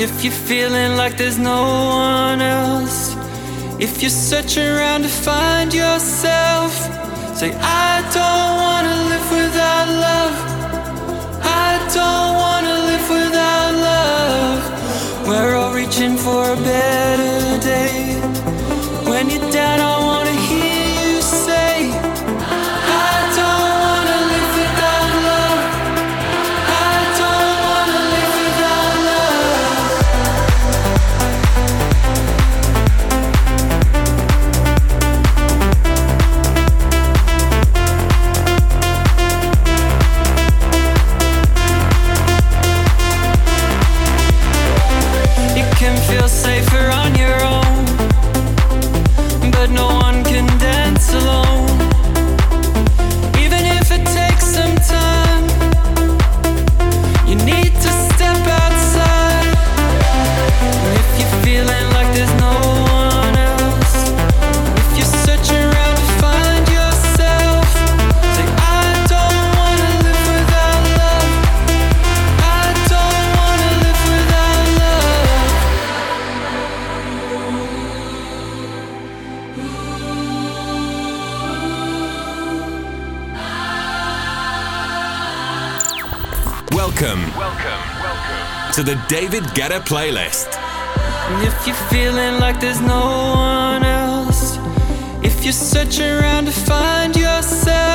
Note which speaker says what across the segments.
Speaker 1: If you're feeling like there's no one else, if you're searching around to find yourself, say, I don't
Speaker 2: David Guetta playlist.
Speaker 1: And if you're feeling like there's no one else, if you're searching around to find yourself.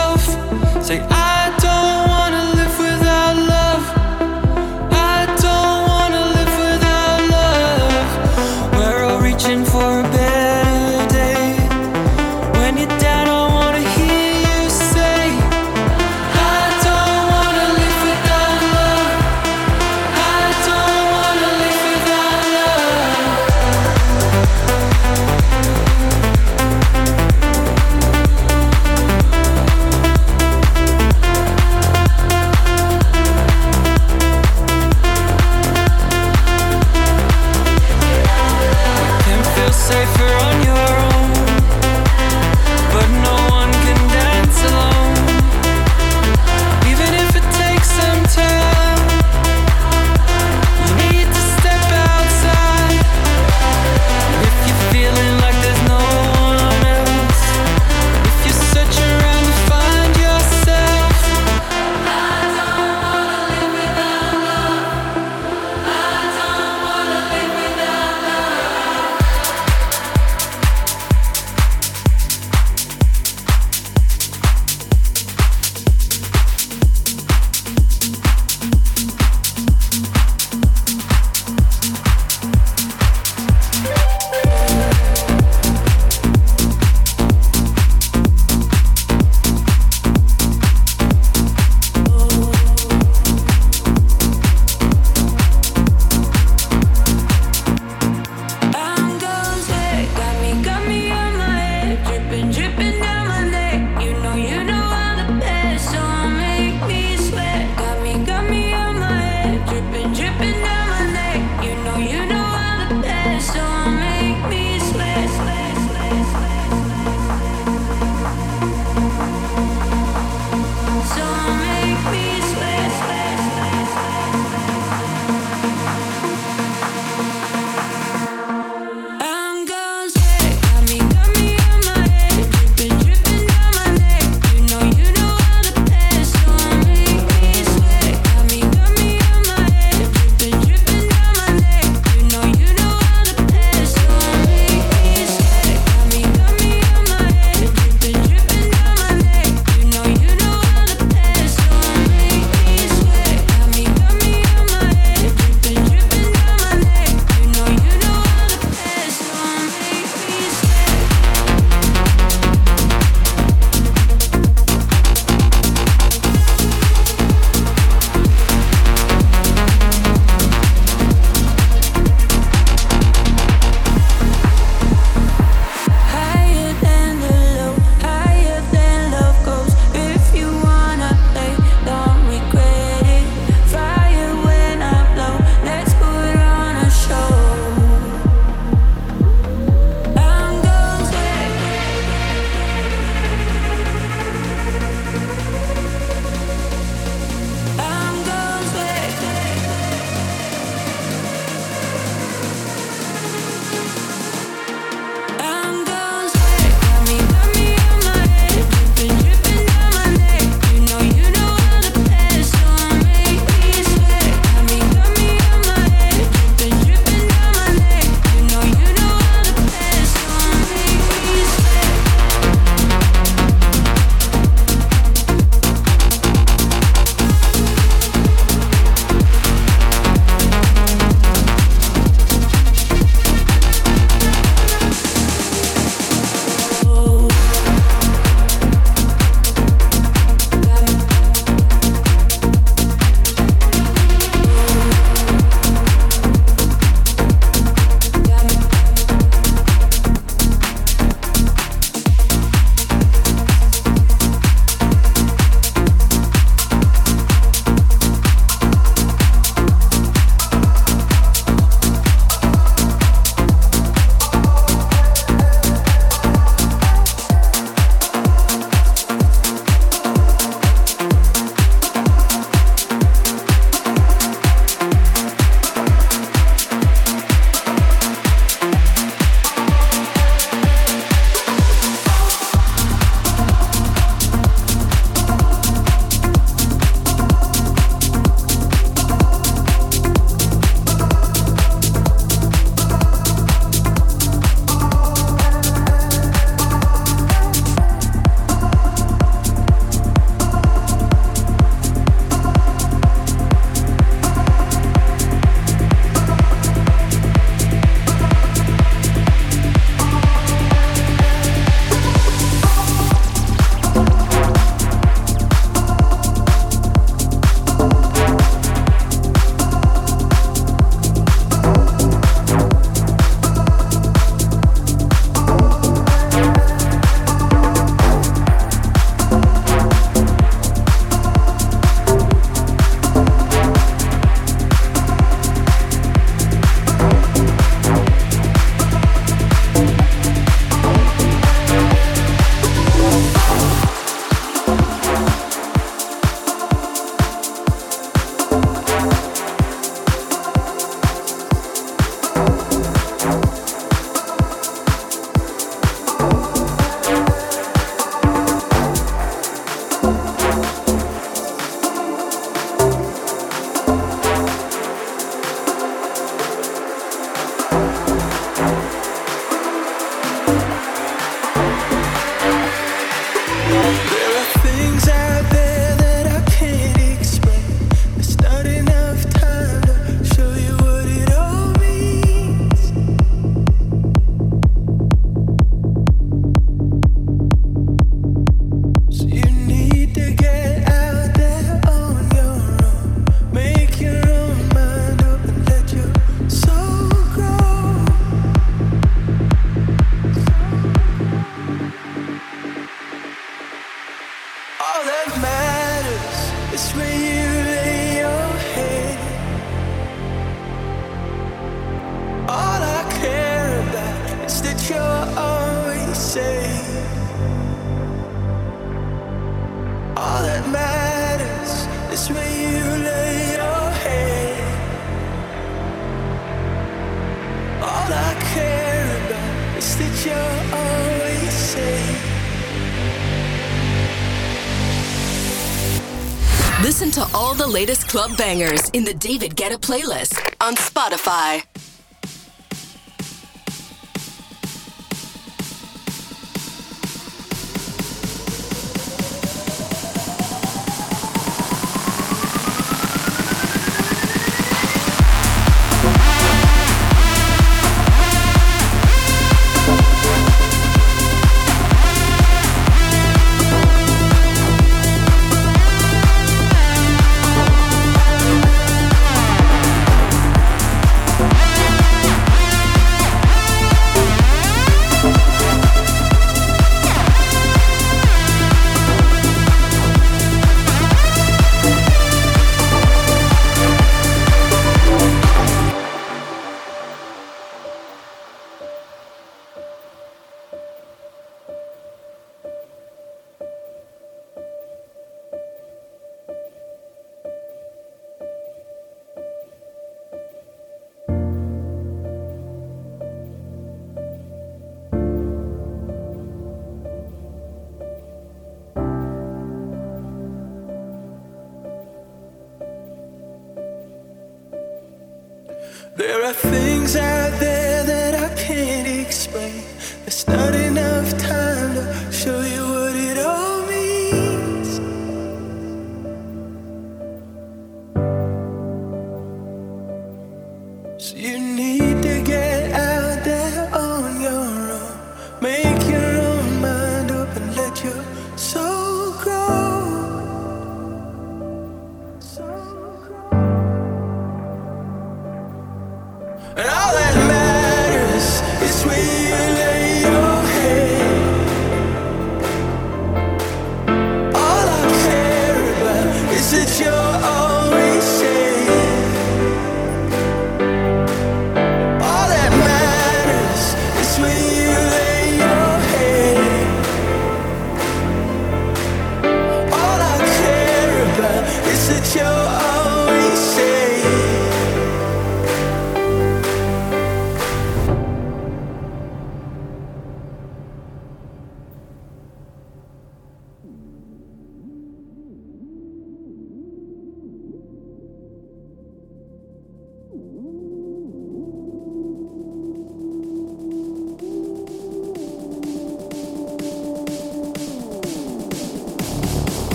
Speaker 3: Club bangers in the David Guetta playlist on Spotify.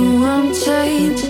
Speaker 2: you I'm changed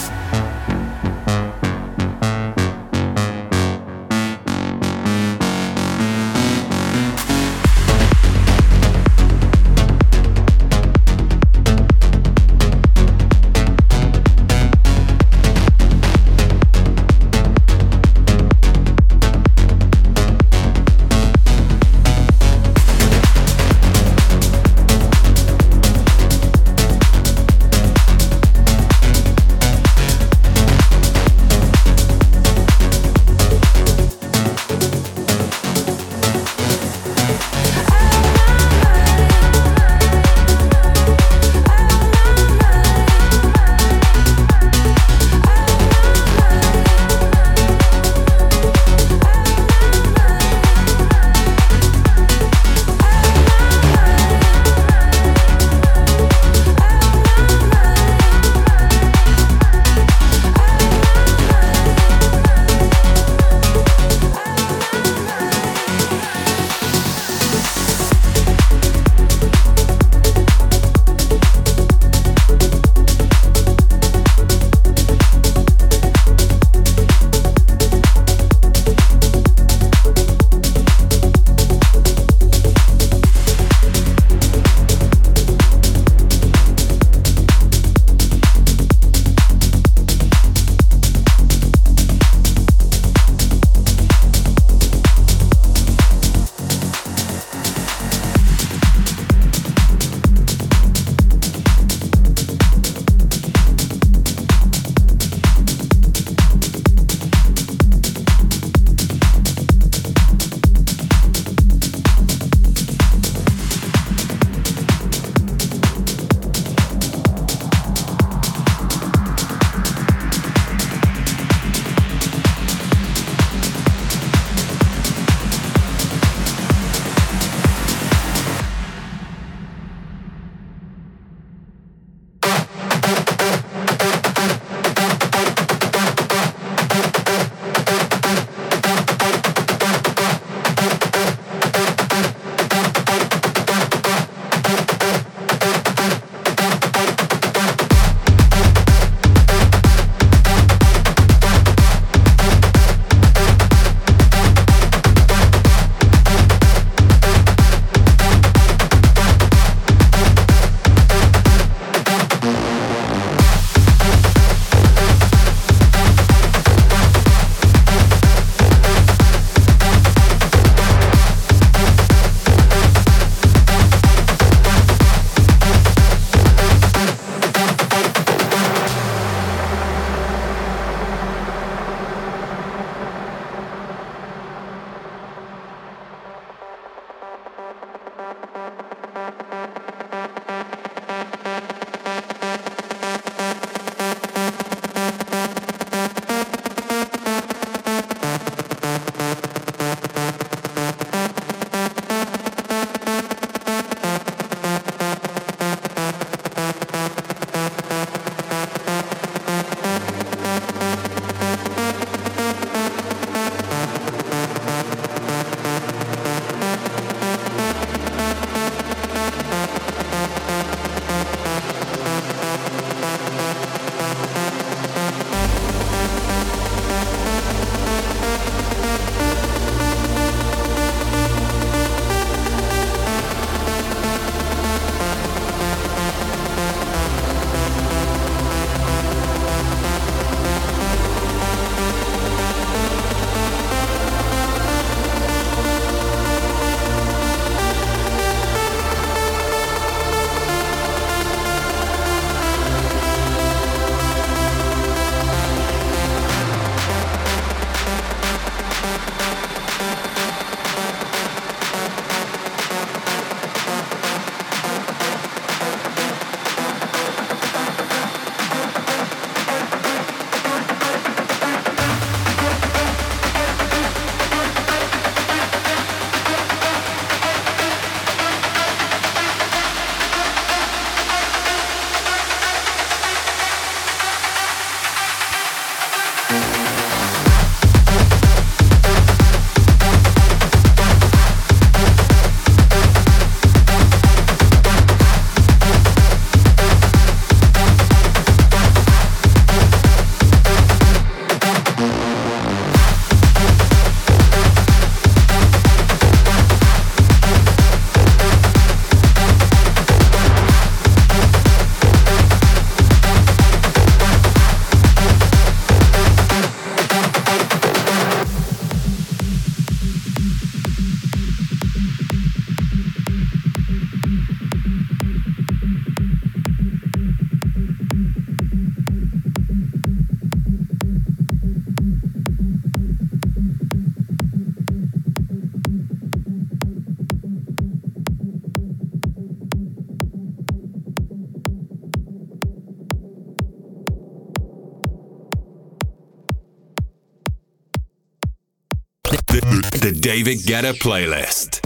Speaker 2: David Guetta playlist.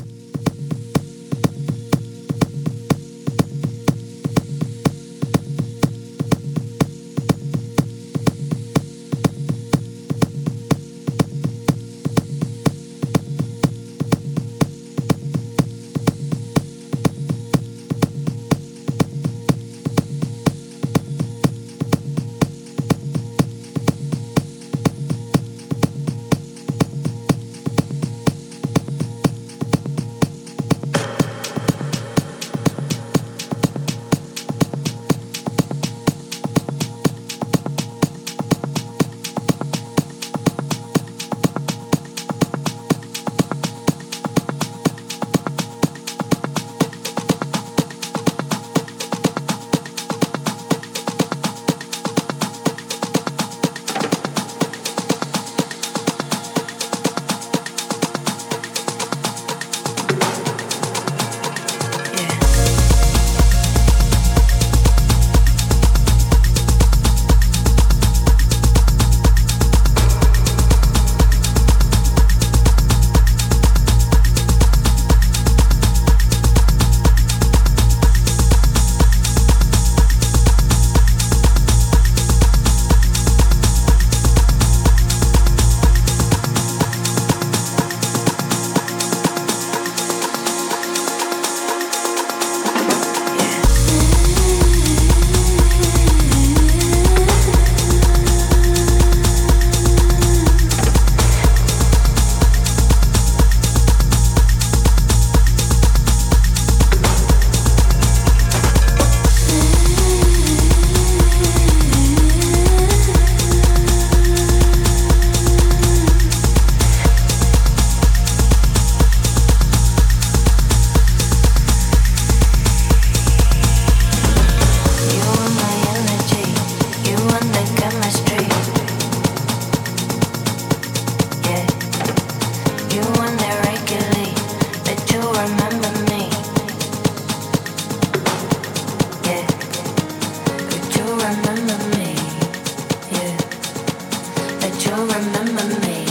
Speaker 4: remember me.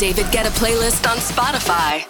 Speaker 4: David Guetta playlist on Spotify.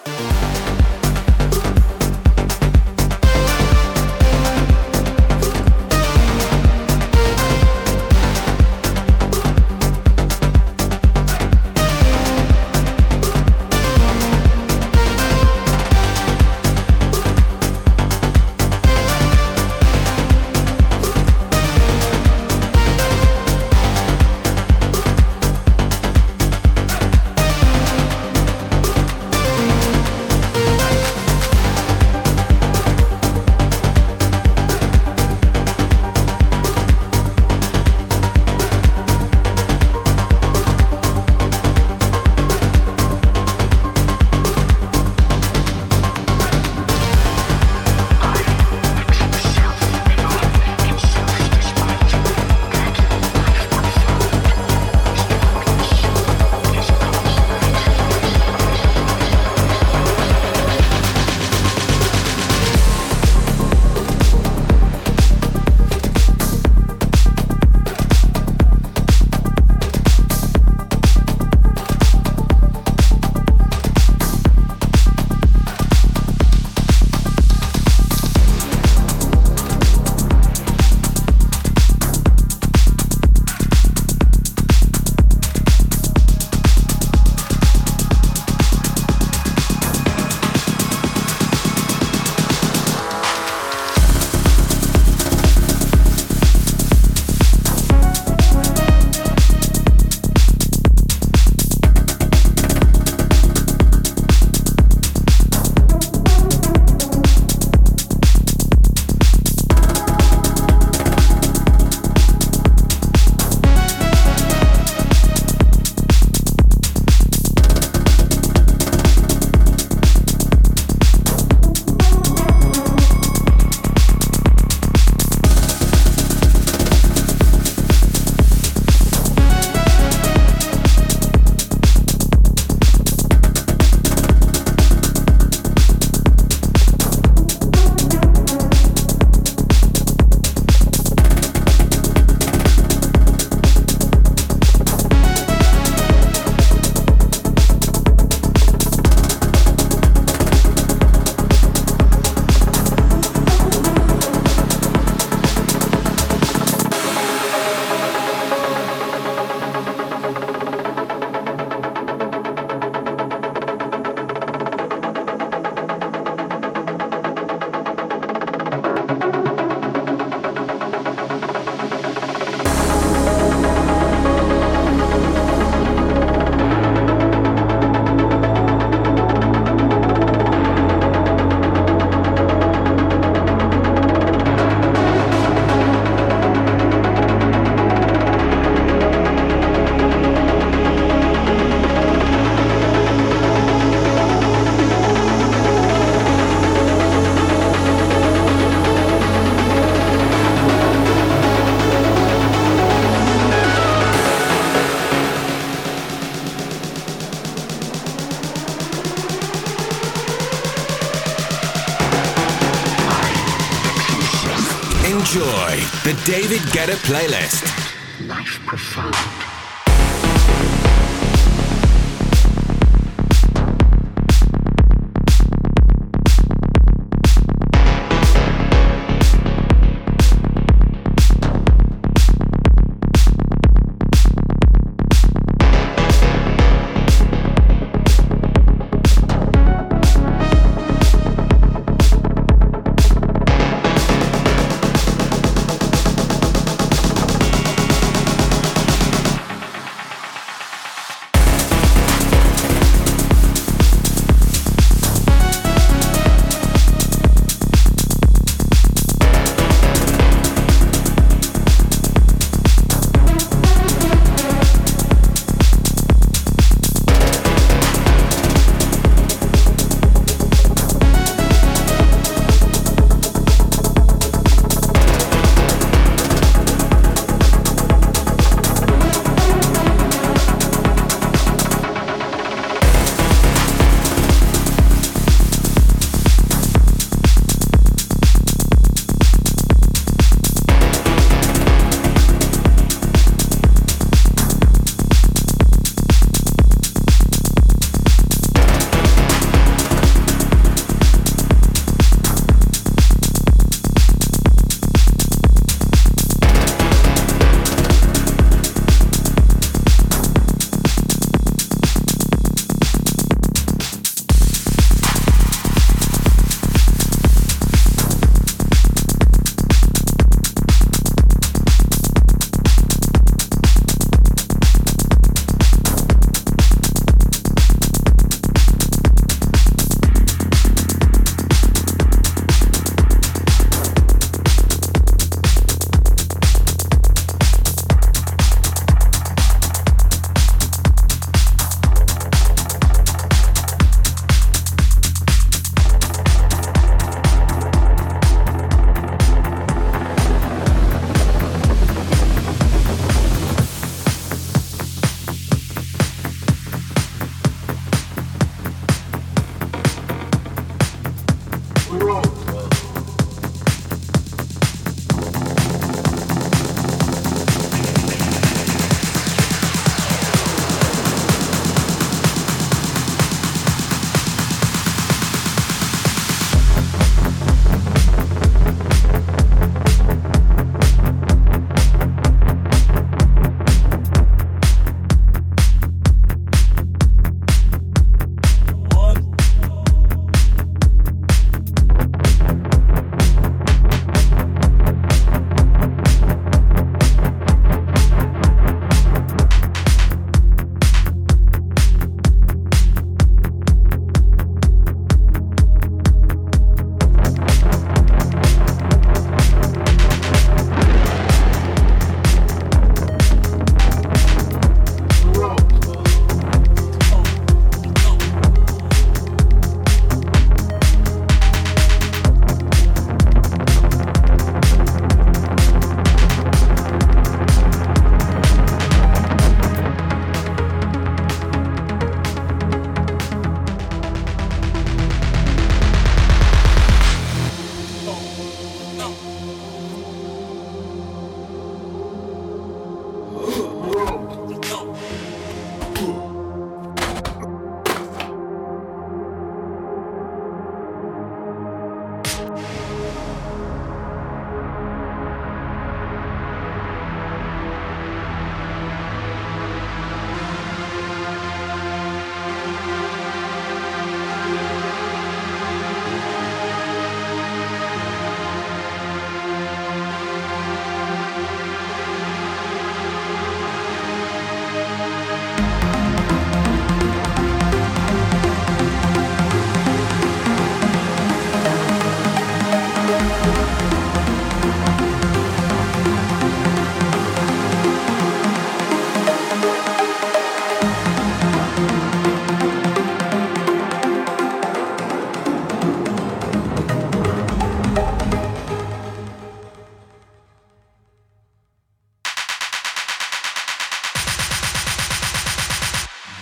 Speaker 5: David Guetta Playlist.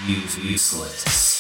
Speaker 5: You've useless.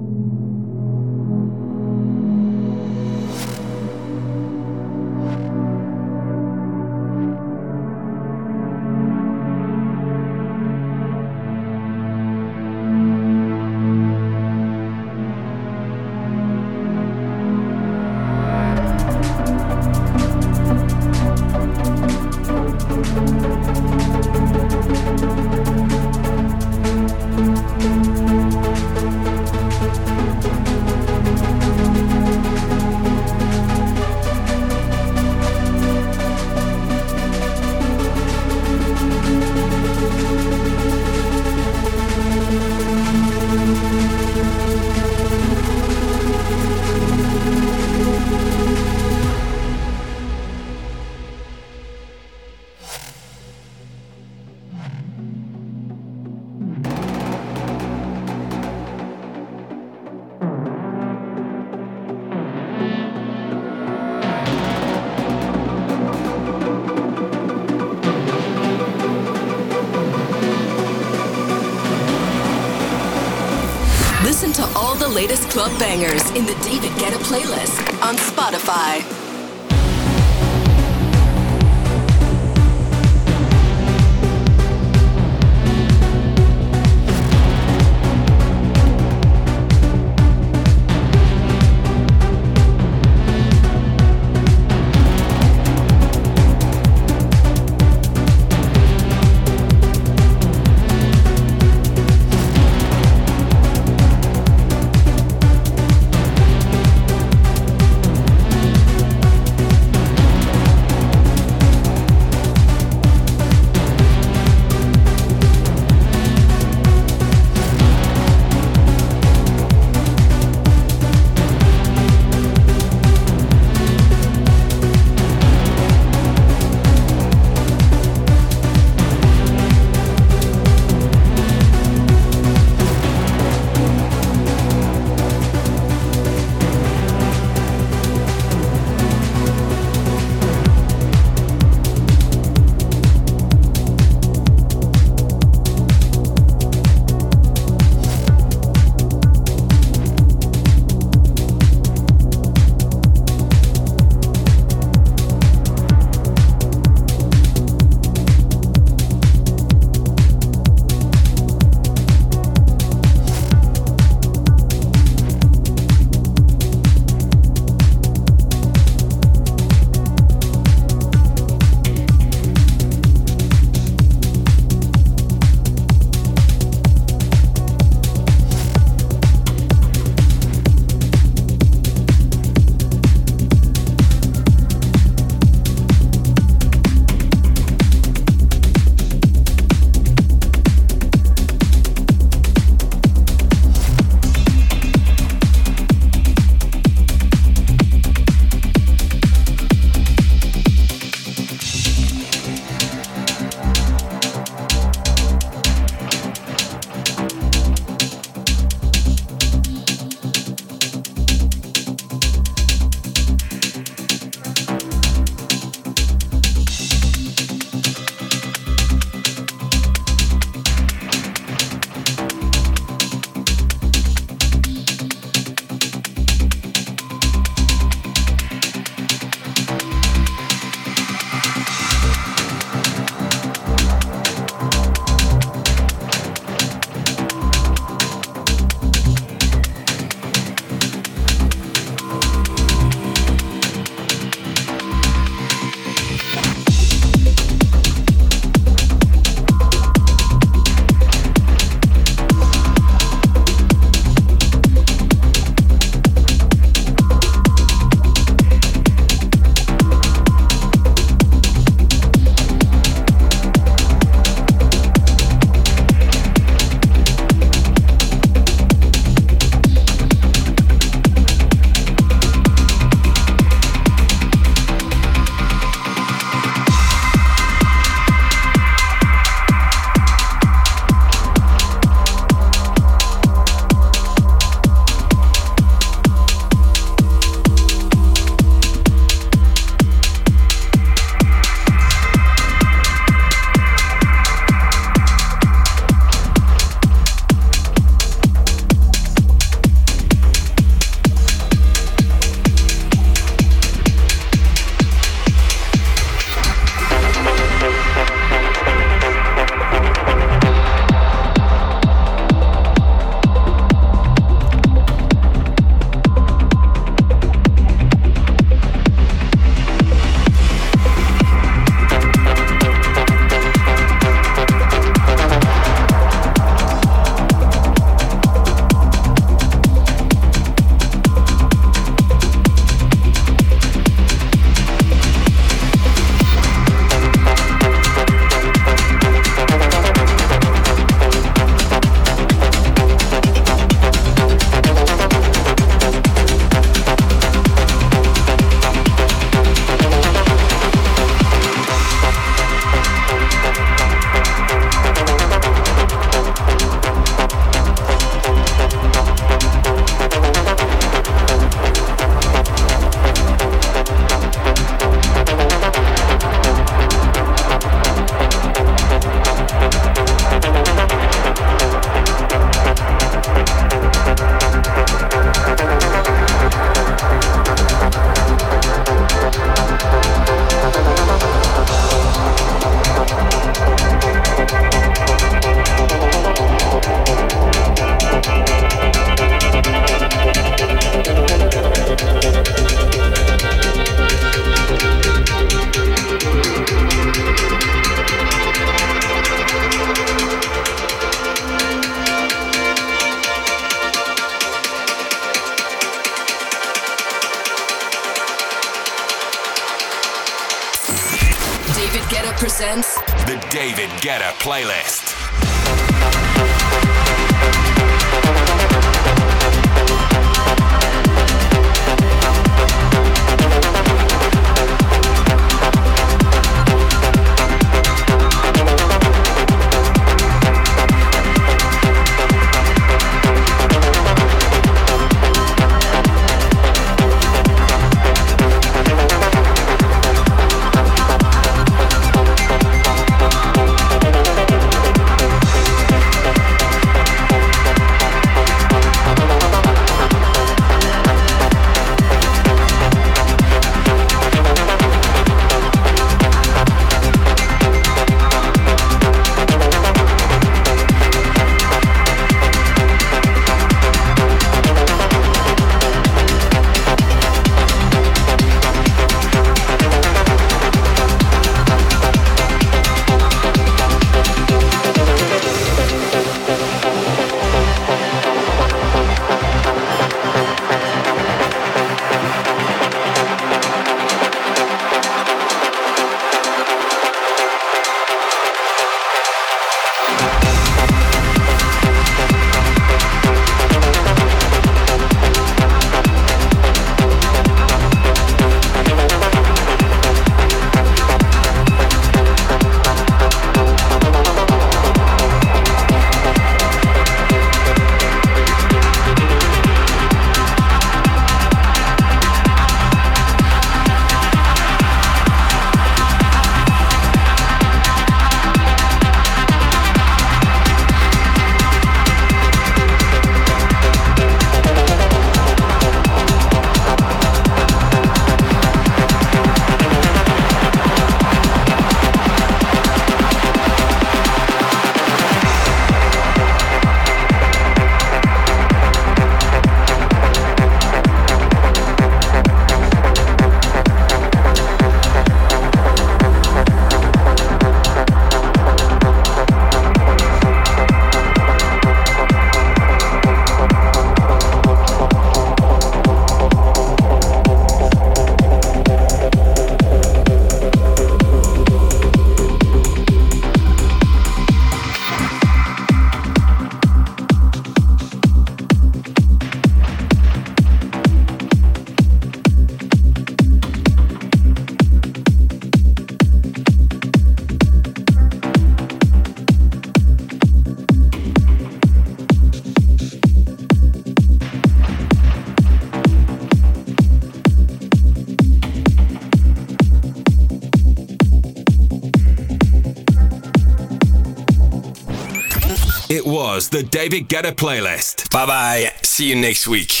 Speaker 5: Was the David Guetta playlist.
Speaker 6: Bye bye. See you next week.